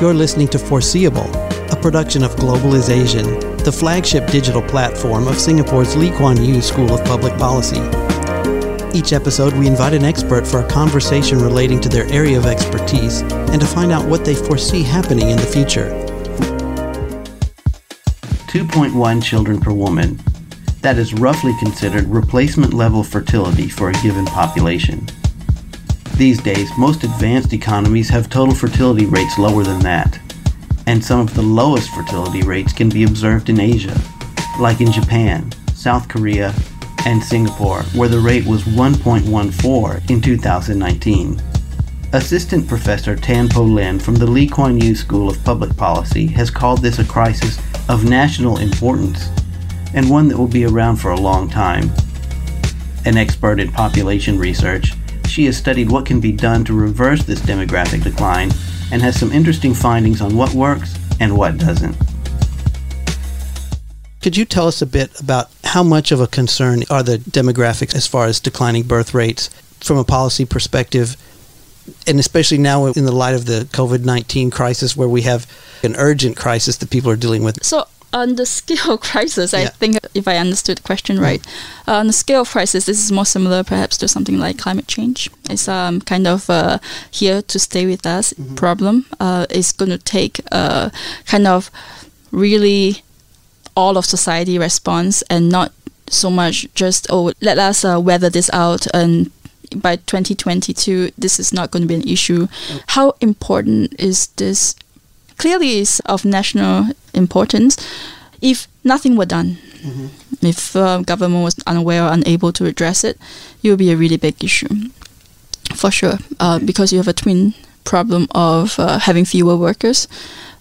You're listening to Foreseeable, a production of Global is Asian, the flagship digital platform of Singapore's Lee Kuan Yew School of Public Policy. Each episode, we invite an expert for a conversation relating to their area of expertise and to find out what they foresee happening in the future. 2.1 children per woman. That is roughly considered replacement level fertility for a given population. These days, most advanced economies have total fertility rates lower than that, and some of the lowest fertility rates can be observed in Asia, like in Japan, South Korea, and Singapore, where the rate was 1.14 in 2019. Assistant Professor Tan Poh Lin from the Lee Kuan Yew School of Public Policy has called this a crisis of national importance and one that will be around for a long time. An expert in population research, she has studied what can be done to reverse this demographic decline and has some interesting findings on what works and what doesn't. Could you tell us a bit about how much of a concern are the demographics as far as declining birth rates from a policy perspective? And especially now in the light of the COVID 19 crisis, where we have an urgent crisis that people are dealing with. So, on the scale of crisis, I think if I understood the question right, uh, on the scale of crisis, this is more similar perhaps to something like climate change. It's um, kind of uh, here to stay with us mm-hmm. problem. Uh, it's going to take a kind of really all of society response and not so much just oh let us uh, weather this out and by 2022 this is not going to be an issue. Okay. How important is this clearly is of national importance. If nothing were done, mm-hmm. if uh, government was unaware or unable to address it, it would be a really big issue, for sure. Uh. Because you have a twin problem of uh, having fewer workers,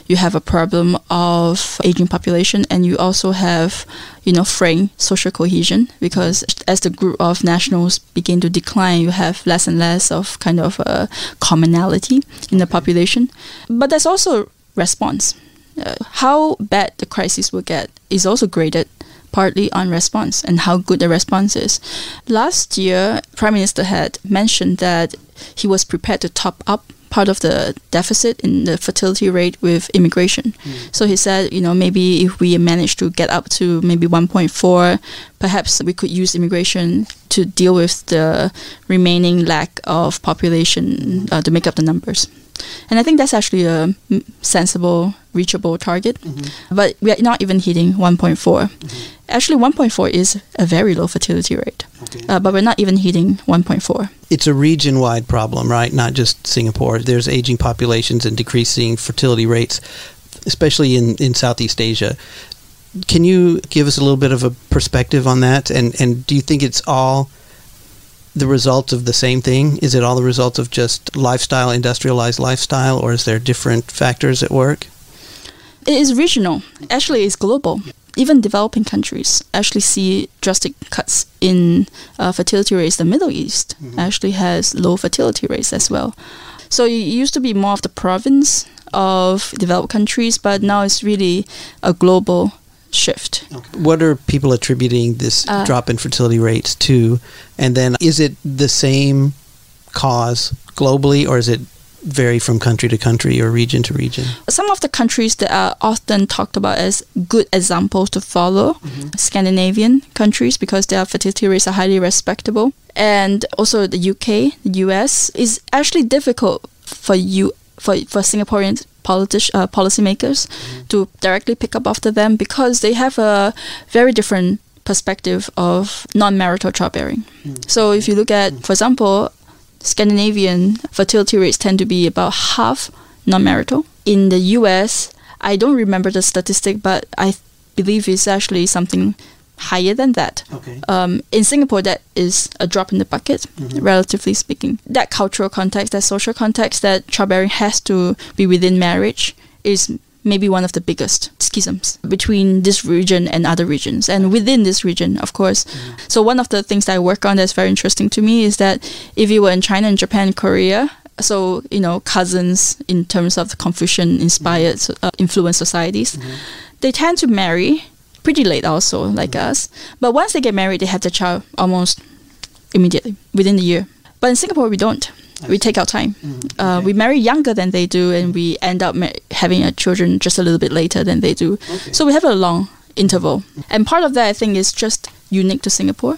you have a problem of aging population, and you also have, you know, fraying social cohesion because as the group of nationals begin to decline, you have less and less of kind of a commonality in the population. But there's also response. Uh, how bad the crisis will get is also graded partly on response and how good the response is. Last year, Prime Minister had mentioned that he was prepared to top up part of the deficit in the fertility rate with immigration. Mm. So he said, you know, maybe if we manage to get up to maybe 1.4, perhaps we could use immigration to deal with the remaining lack of population uh, to make up the numbers. And I think that's actually a sensible, reachable target. Mm-hmm. But we are not even hitting 1.4. Mm-hmm. Actually, 1.4 is a very low fertility rate, okay. uh, but we're not even hitting 1.4. It's a region wide problem, right? Not just Singapore. There's aging populations and decreasing fertility rates, especially in, in Southeast Asia. Can you give us a little bit of a perspective on that? And, and do you think it's all the result of the same thing? Is it all the result of just lifestyle, industrialized lifestyle, or is there different factors at work? It is regional. Actually, it's global. Even developing countries actually see drastic cuts in uh, fertility rates. The Middle East mm-hmm. actually has low fertility rates as well. So it used to be more of the province of developed countries, but now it's really a global shift. What are people attributing this uh, drop in fertility rates to? And then is it the same cause globally or is it vary from country to country or region to region? Some of the countries that are often talked about as good examples to follow, mm-hmm. Scandinavian countries, because their fertility rates are highly respectable. And also the UK, the US, is actually difficult for you for, for Singaporean politi- uh, policymakers mm-hmm. to directly pick up after them because they have a very different perspective of non-marital childbearing. Mm-hmm. So if you look at, for example, Scandinavian fertility rates tend to be about half non-marital. In the US, I don't remember the statistic, but I believe it's actually something higher than that. Okay. Um, in Singapore, that is a drop in the bucket, mm-hmm. relatively speaking. That cultural context, that social context, that childbearing has to be within marriage is maybe one of the biggest schisms between this region and other regions and within this region of course mm-hmm. so one of the things that i work on that's very interesting to me is that if you were in china and japan and korea so you know cousins in terms of the confucian inspired mm-hmm. uh, influenced societies mm-hmm. they tend to marry pretty late also, like mm-hmm. us. But once they get married, they have the child almost immediately within the year. But in Singapore, we don't. we take our time. Mm-hmm. Uh, okay. we marry younger than they do, and we end up ma- having a children just a little bit later than they do. Okay. So we have a long interval, and part of that I think is just unique to Singapore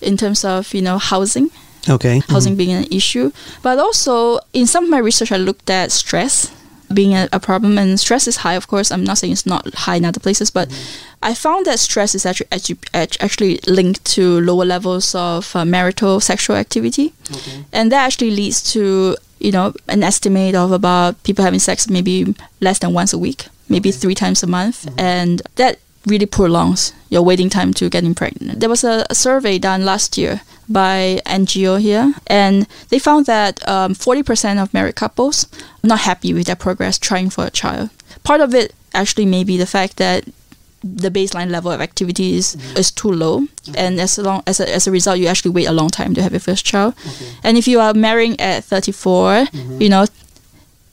in terms of you know housing. Okay. Housing mm-hmm. being an issue, but also in some of my research, I looked at stress being a, a, problem and stress is high of course i'm not saying it's not high in other places but mm-hmm. i found that stress is actually actually linked to lower levels of uh, marital sexual activity okay. and that actually leads to you know an estimate of about people having sex maybe less than once a week maybe okay. three times a month mm-hmm. and that really prolongs your waiting time to getting pregnant. There was a, a survey done last year by NGO here, and they found that um, 40% of married couples are not happy with their progress trying for a child. Part of it actually may be the fact that the baseline level of activity is, mm-hmm. is too low, mm-hmm. and as long as a, as a result, you actually wait a long time to have your first child. Okay. And if you are marrying at 34, mm-hmm. you know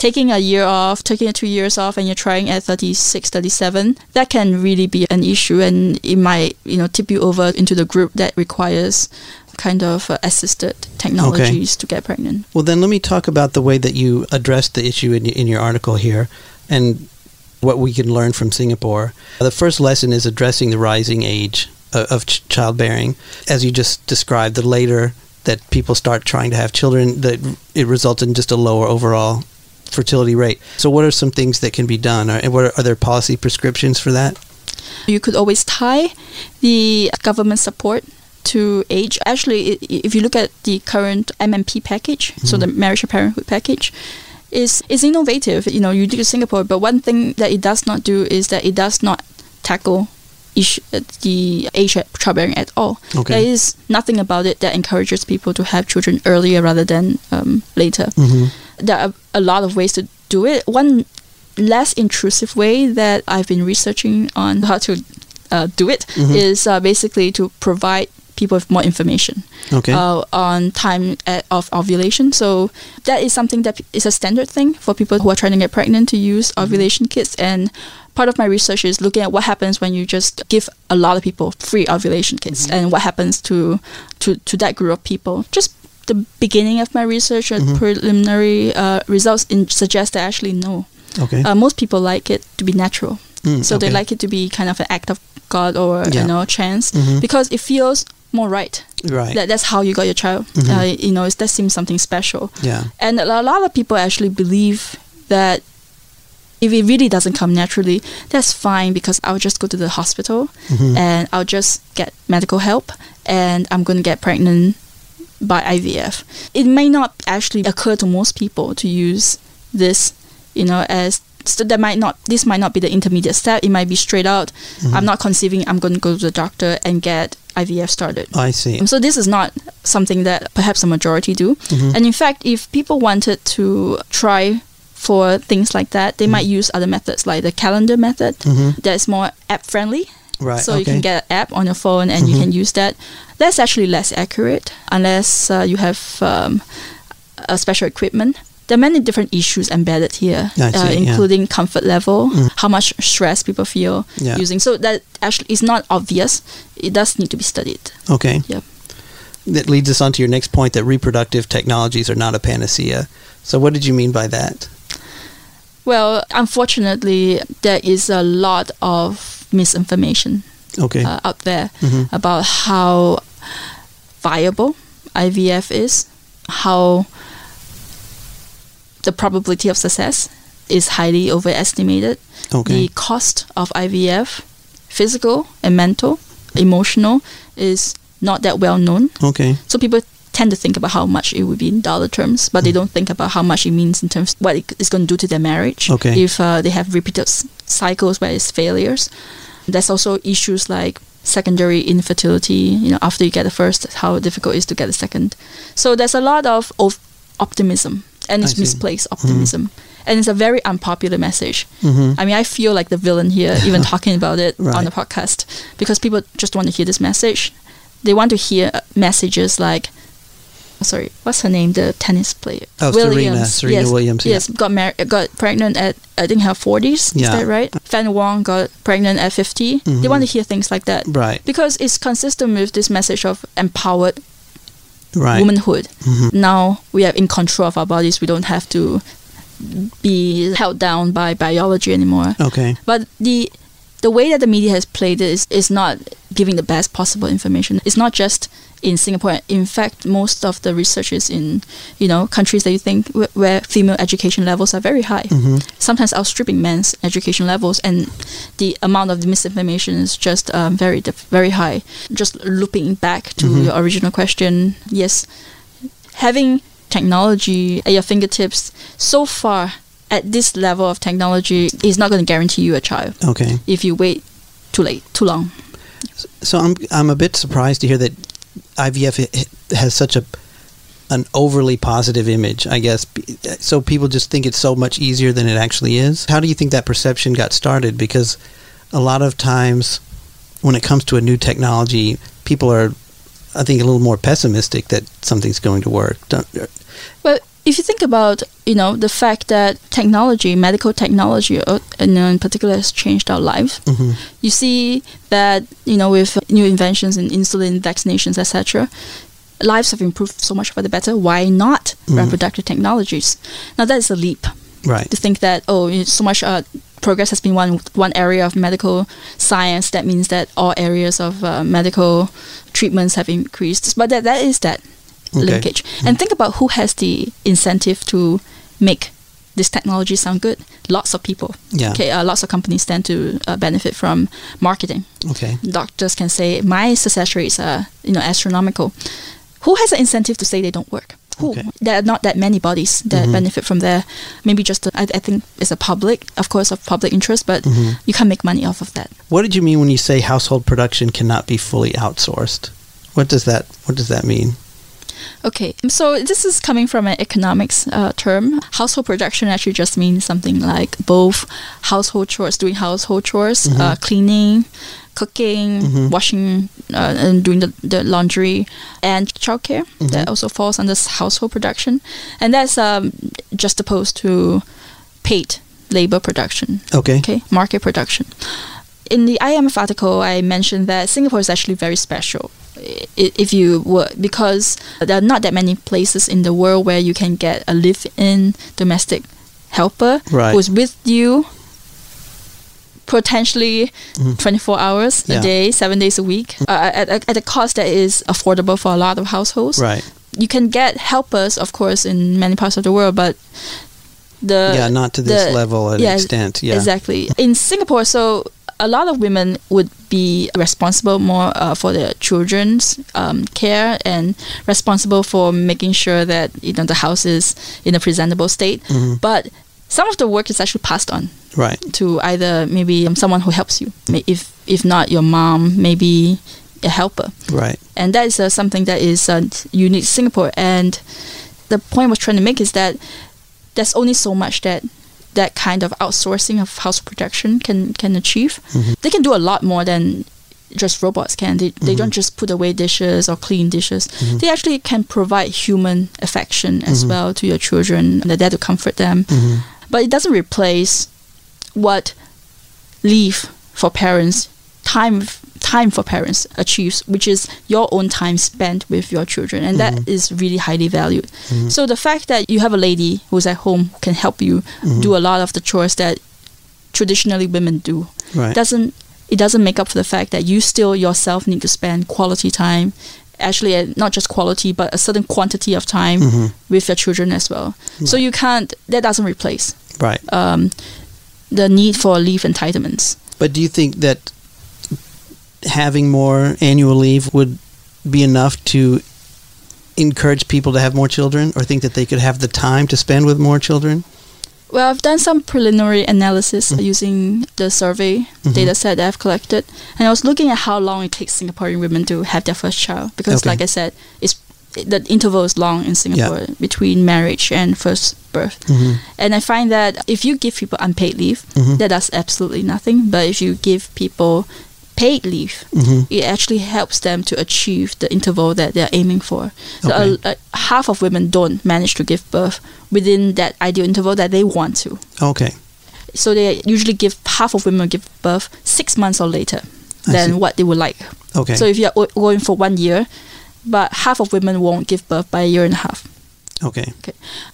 taking a year off, taking two years off, and you're trying at 36, 37, that can really be an issue, and it might you know tip you over into the group that requires kind of uh, assisted technologies okay. to get pregnant. Well, then let me talk about the way that you addressed the issue in, in your article here, and what we can learn from Singapore. The first lesson is addressing the rising age of, of ch- childbearing, as you just described. The later that people start trying to have children, that it results in just a lower overall fertility rate. So, what are some things that can be done? Are, what are, are there policy prescriptions for that? You could always tie the government support to age. Actually, if you look at the current MMP package, mm-hmm. so the Marriage and Parenthood package, is is innovative. You know, you do Singapore, but one thing that it does not do is that it does not tackle issue, the age childbearing at all. Okay. There is nothing about it that encourages people to have children earlier rather than um, later. Mm-hmm. There are a lot of ways to do it. One less intrusive way that I've been researching on how to uh, do it mm-hmm. is uh, basically to provide people with more information okay. uh, on time at, of ovulation. So that is something that is a standard thing for people who are trying to get pregnant to use mm-hmm. ovulation kits. And part of my research is looking at what happens when you just give a lot of people free ovulation kits mm-hmm. and what happens to, to, to that group of people. Just the beginning of my research or mm-hmm. preliminary uh, results in, suggest that actually no. Okay. Uh, most people like it to be natural. Mm, so okay. they like it to be kind of an act of God or yeah. you know chance mm-hmm. because it feels more right. Right. That, that's how you got your child. Mm-hmm. Uh, you know, that seems something special. Yeah. And a lot of people actually believe that if it really doesn't come naturally, that's fine because I'll just go to the hospital mm-hmm. and I'll just get medical help and I'm going to get pregnant by IVF. It may not actually occur to most people to use this, you know, as so that might not this might not be the intermediate step. It might be straight out. Mm-hmm. I'm not conceiving. I'm going to go to the doctor and get IVF started. I see. So this is not something that perhaps a majority do. Mm-hmm. And in fact, if people wanted to try for things like that, they mm-hmm. might use other methods like the calendar method mm-hmm. that's more app friendly. Right. So okay. you can get an app on your phone and you mm-hmm. can use that. That's actually less accurate unless uh, you have um, a special equipment there are many different issues embedded here, see, uh, including yeah. comfort level, mm. how much stress people feel yeah. using. So that actually is not obvious. It does need to be studied. Okay. Yeah. That leads us on to your next point that reproductive technologies are not a panacea. So what did you mean by that? Well, unfortunately, there is a lot of misinformation okay. uh, out there mm-hmm. about how viable IVF is, how the probability of success is highly overestimated. Okay. The cost of IVF, physical and mental, emotional, is not that well known. Okay. So people tend to think about how much it would be in dollar terms, but mm. they don't think about how much it means in terms what it's going to do to their marriage. Okay. If uh, they have repeated cycles where it's failures, there's also issues like secondary infertility. You know, after you get the first, how difficult it is to get the second. So there's a lot of, of optimism and it's misplaced optimism. Mm-hmm. And it's a very unpopular message. Mm-hmm. I mean, I feel like the villain here, even talking about it right. on the podcast, because people just want to hear this message. They want to hear messages like, sorry, what's her name? The tennis player. Oh, Williams. Serena. Serena yes, Williams. Yes, got married, got pregnant at I think her forties. Yeah. Is that right? Fann Wong got pregnant at 50 mm-hmm. They want to hear things like that, right? Because it's consistent with this message of empowered right. womanhood. Mm-hmm. Now we are in control of our bodies. We don't have to be held down by biology anymore. Okay. But the the way that the media has played it is, is not giving the best possible information. It's not just in Singapore. In fact, most of the research is in you know countries that you think wh- where female education levels are very high, Mm-hmm. sometimes outstripping men's education levels, and the amount of the misinformation is just um, very dif- very high. Just looping back to Mhm. your original question, yes, having technology at your fingertips so far at this level of technology is not going to guarantee you a child Okay. if you wait too late, too long. So I'm I'm a bit surprised to hear that IVF has such a an overly positive image. I guess so people just think it's so much easier than it actually is. How do you think that perception got started? Because a lot of times when it comes to a new technology, people are I think a little more pessimistic that something's going to work. Don't, er, But if you think about, you know, the fact that technology, medical technology, uh, in particular, has changed our lives. Mhm. You see that, you know, with new inventions in insulin, vaccinations, etc., lives have improved so much for the better. Why not Mhm. reproductive technologies? Now that is a leap Right. to think that oh, so much uh, progress has been one one area of medical science. That means that all areas of uh, medical treatments have increased. But that that is that Okay. linkage. And think about who has the incentive to make this technology sound good. Lots of people. Yeah. Okay. Uh, lots of companies tend to uh, benefit from marketing. Okay. Doctors can say my success rates are you know astronomical. Who has an incentive to say they don't work? Who? Okay. There are not that many bodies that Mhm. benefit from there. Maybe just, I I think it's a public, of course, of public interest, but Mhm. you can't make money off of that. What did you mean when you say household production cannot be fully outsourced? What does that What does that mean? Okay, so this is coming from an economics uh, term. Household production actually just means something like both household chores, doing household chores, uh, cleaning, cooking, Mhm. washing, uh, and doing the, the laundry, and childcare. Mhm. That also falls under household production, and that's um, just opposed to paid labor production. Okay. Okay, market production. In the IMF article, I mentioned that Singapore is actually very special. If you were, because there are not that many places in the world where you can get a live-in domestic helper Right. who's with you potentially Mhm. 24 hours Yeah. a day, seven days a week, uh, at, at at a cost that is affordable for a lot of households Right. you can get helpers, of course, in many parts of the world, but the yeah, not to this the- level and yeah, extent. Yeah. exactly in Singapore. So a lot of women would be responsible more uh, for their children's um, care and responsible for making sure that you know the house is in a presentable state. Mhm. But some of the work is actually passed on Right. to either maybe um, someone who helps you, if if not your mom, maybe a helper Right. and that is uh, something that is uh, unique to Singapore. And the point I was trying to make is that there's only so much that that kind of outsourcing of house production can can achieve. Mhm. They can do a lot more than just robots can. They, they Mhm. don't just put away dishes or clean dishes. Mhm. They actually can provide human affection as Mhm. well to your children. They're there to comfort them. Mhm. But it doesn't replace what leave for parents, time time for parents achieves, which is your own time spent with your children, and that Mhm. is really highly valued. Mhm. So the fact that you have a lady who's at home can help you Mhm. do a lot of the chores that traditionally women do Right. doesn't it doesn't make up for the fact that you still yourself need to spend quality time actually uh, not just quality but a certain quantity of time Mhm. with your children as well so you can't that doesn't replace Right. um, the need for leave entitlements. But do you think that having more annual leave would be enough to encourage people to have more children or think that they could have the time to spend with more children? Well, I've done some preliminary analysis Mhm. using the survey Mhm. data set that I've collected, and I was looking at how long it takes Singaporean women to have their first child. Because, Okay. like I said, it's the interval is long in Singapore between marriage and first birth. Mhm. And I find that if you give people unpaid leave, Mhm. that does absolutely nothing. But if you give people paid leave, Mhm. it actually helps them to achieve the interval that they're aiming for. So Okay. uh, uh, half of women don't manage to give birth within that ideal interval that they want to. Okay. So they usually give half of women give birth six months or later I than see. what they would like. Okay. So if you're o- going for one year, but half of women won't give birth by a year and a half. okay.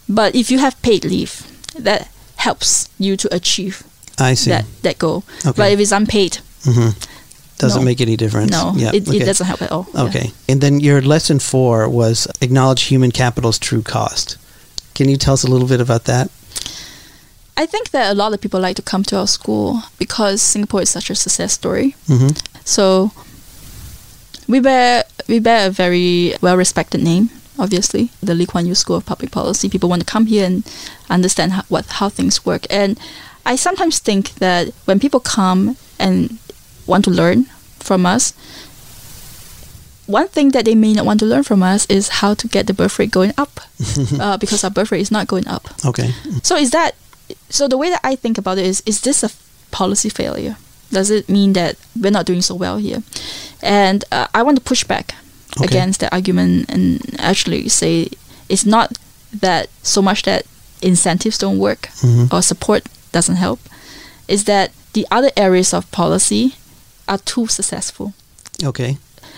But if you have paid leave, that helps you to achieve I see. that, that goal. Okay. But if it's unpaid, hmm Doesn't No. make any difference. no, Yeah. it, okay. it doesn't help at all. Yeah. Okay. And then your lesson four was acknowledge human capital's true cost. Can you tell us a little bit about that? I think that a lot of people like to come to our school because Singapore is such a success story. hmm So we bear we bear a very well respected name. Obviously, the Lee Kuan Yew School of Public Policy. People want to come here and understand how, what how things work. And I sometimes think that when people come and want to learn from us, one thing that they may not want to learn from us is how to get the birth rate going up, uh, because our birth rate is not going up. Okay. So is that so the way that I think about it is is this a policy failure? Does it mean that we're not doing so well here? And uh, I want to push back Okay. against that argument and actually say it's not that so much that incentives don't work Mhm. or support doesn't help. Is that the other areas of policy are too successful. Okay.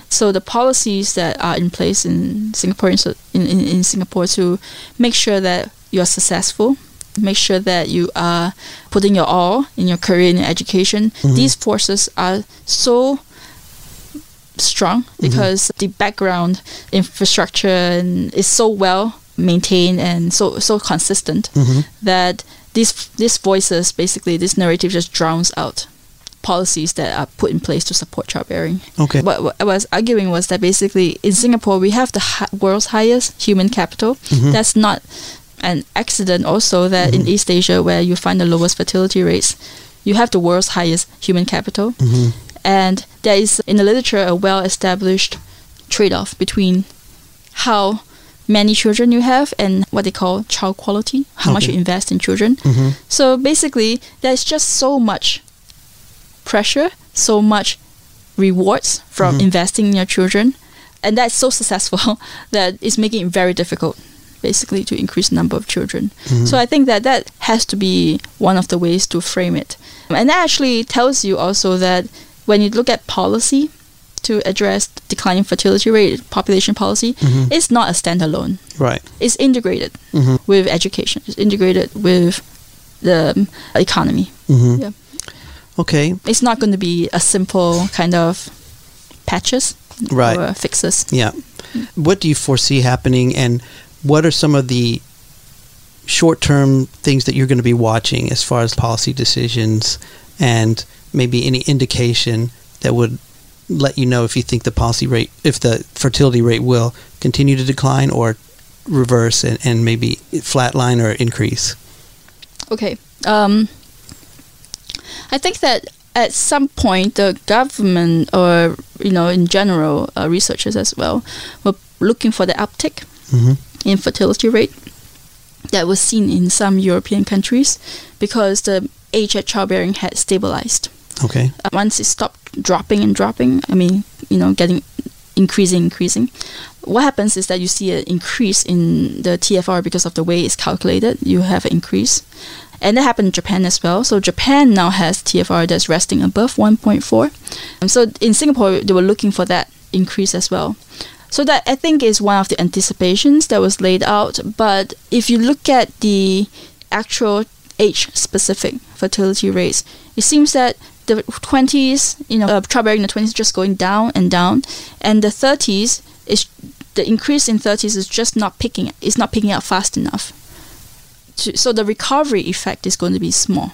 So the policies that are in place in Singapore, in, in, in Singapore to make sure that you are successful, make sure that you are putting your all in your career and your education. Mhm. These forces are so strong because the background infrastructure is so well maintained and so so consistent Mhm. that these these voices basically this narrative just drowns out policies that are put in place to support childbearing. Okay. What, what I was arguing was that basically in Singapore we have the hi- world's highest human capital. Mhm. That's not an accident. Also, that in East Asia where you find the lowest fertility rates, you have the world's highest human capital, Mhm. and there is in the literature a well-established trade-off between how many children you have and what they call child quality, how much you invest in children. Mhm. So basically, there's just so much pressure, so much rewards from Mhm. investing in your children, and that's so successful that it's making it very difficult, basically, to increase the number of children. Mhm. So I think that that has to be one of the ways to frame it, and that actually tells you also that when you look at policy to address declining fertility rate, population policy, Mhm. it's not a standalone. Right. It's integrated Mhm. with education. It's integrated with the economy. Mhm. Yeah. Okay. It's not going to be a simple kind of patches Right. or fixes. Yeah. What do you foresee happening, and what are some of the short-term things that you're going to be watching as far as policy decisions, and maybe any indication that would let you know if you think the policy rate, if the fertility rate will continue to decline or reverse and, and maybe flatline or increase? Okay. Um, I think that at some point the government or you know in general uh, researchers as well were looking for the uptick hmm in fertility rate that was seen in some European countries because the age at childbearing had stabilized. Okay. Uh, once it stopped dropping and dropping, I mean, you know, getting increasing, increasing, what happens is that you see an increase in the TFR because of the way it's calculated. You have an increase. And that happened in Japan as well. So Japan now has TFR that's resting above 1.4. And so in Singapore, they were looking for that increase as well. So that I think is one of the anticipations that was laid out. But if you look at the actual age-specific fertility rates, it seems that the 20s, you know, uh, childbearing in the 20s is just going down and down, and the 30s is the increase in 30s is just not picking. It's not picking up fast enough. So the recovery effect is going to be small.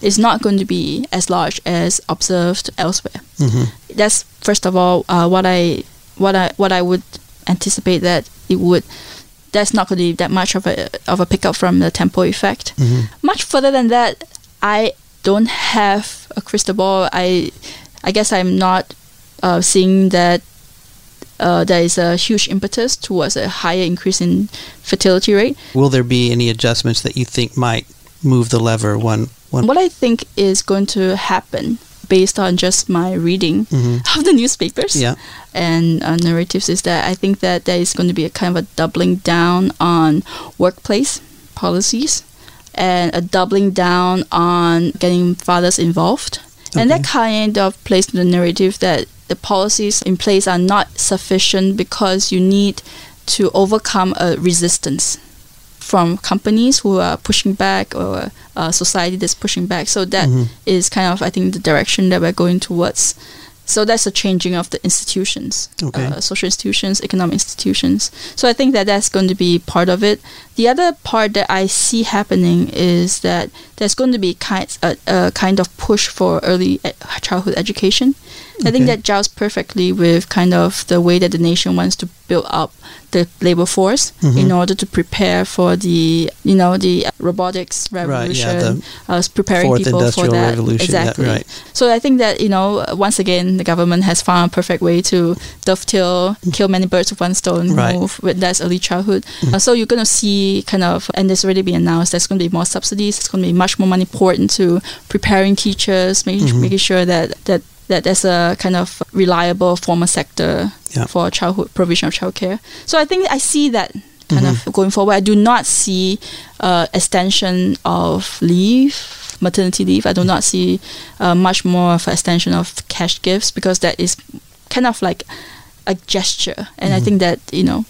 It's not going to be as large as observed elsewhere hmm that's first of all uh, what I what I what I would anticipate that it would. That's not going to be that much of a of a pickup from the tempo effect. hmm Much further than that, I don't have a crystal ball. I I guess I'm not uh, seeing that uh, there is a huge impetus towards a higher increase in fertility rate. Will there be any adjustments that you think might move the lever one one? What I think is going to happen, based on just my reading Mhm. of the newspapers, Yeah. and uh, narratives is that I think that there is going to be a kind of a doubling down on workplace policies and a doubling down on getting fathers involved. And that kind of plays to the narrative that the policies in place are not sufficient because you need to overcome a resistance from companies who are pushing back or uh, society that's pushing back. So that Mhm. is kind of I think the direction that we're going towards. So that's a changing of the institutions, Okay. uh, social institutions, economic institutions. So I think that that's going to be part of it. The other part that I see happening is that there's going to be kind a, a kind of push for early e- childhood education. I think that jives perfectly with kind of the way that the nation wants to build up the labor force Mhm. in order to prepare for the you know the robotics revolution. Right, yeah, uh, preparing people for that Revolution. yeah, exactly. right. So I think that you know once again the government has found a perfect way to dovetail, kill many birds with one stone, Right. move with that's early childhood. Uh, so you're going to see kind of, and there's already been announced. There's going to be more subsidies. It's going to be much more money poured into preparing teachers, making Mhm. making sure that that that there's a kind of reliable formal sector Yeah. for childhood provision of childcare. So I think I see that kind Mhm. of going forward. I do not see uh, extension of leave, maternity leave. I do not see uh, much more of an extension of cash gifts because that is kind of like a gesture, and I Mhm. think that you know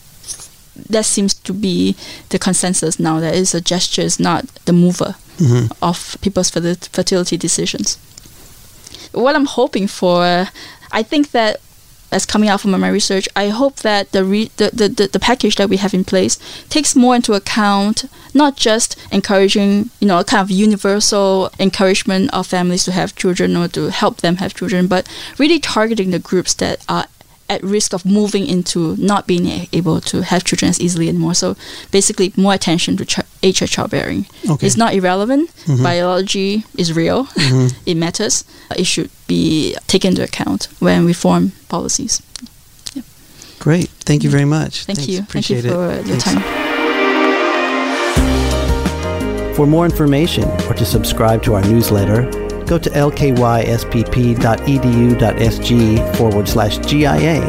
that seems to be the consensus now. That is a gesture, is not the mover Mhm. of people's fertility decisions. What I'm hoping for, I think that as coming out from my research, I hope that the, re- the, the, the, the package that we have in place takes more into account not just encouraging, you know, a kind of universal encouragement of families to have children or to help them have children, but really targeting the groups that are at risk of moving into not being able to have children as easily anymore. So basically, more attention to ch- age of childbearing. Okay. It's not irrelevant. Mhm. Biology is real. Mhm. it matters. It should be taken into account when we form policies. Great. Thank you very much. Thank Thanks. you. Appreciate Thank you for it. your Thanks. time. For more information or to subscribe to our newsletter, go to lkyspp.edu.sg forward slash GIA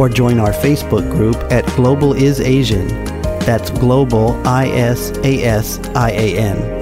or join our Facebook group at Global is Asian. That's Global I S A S I A N.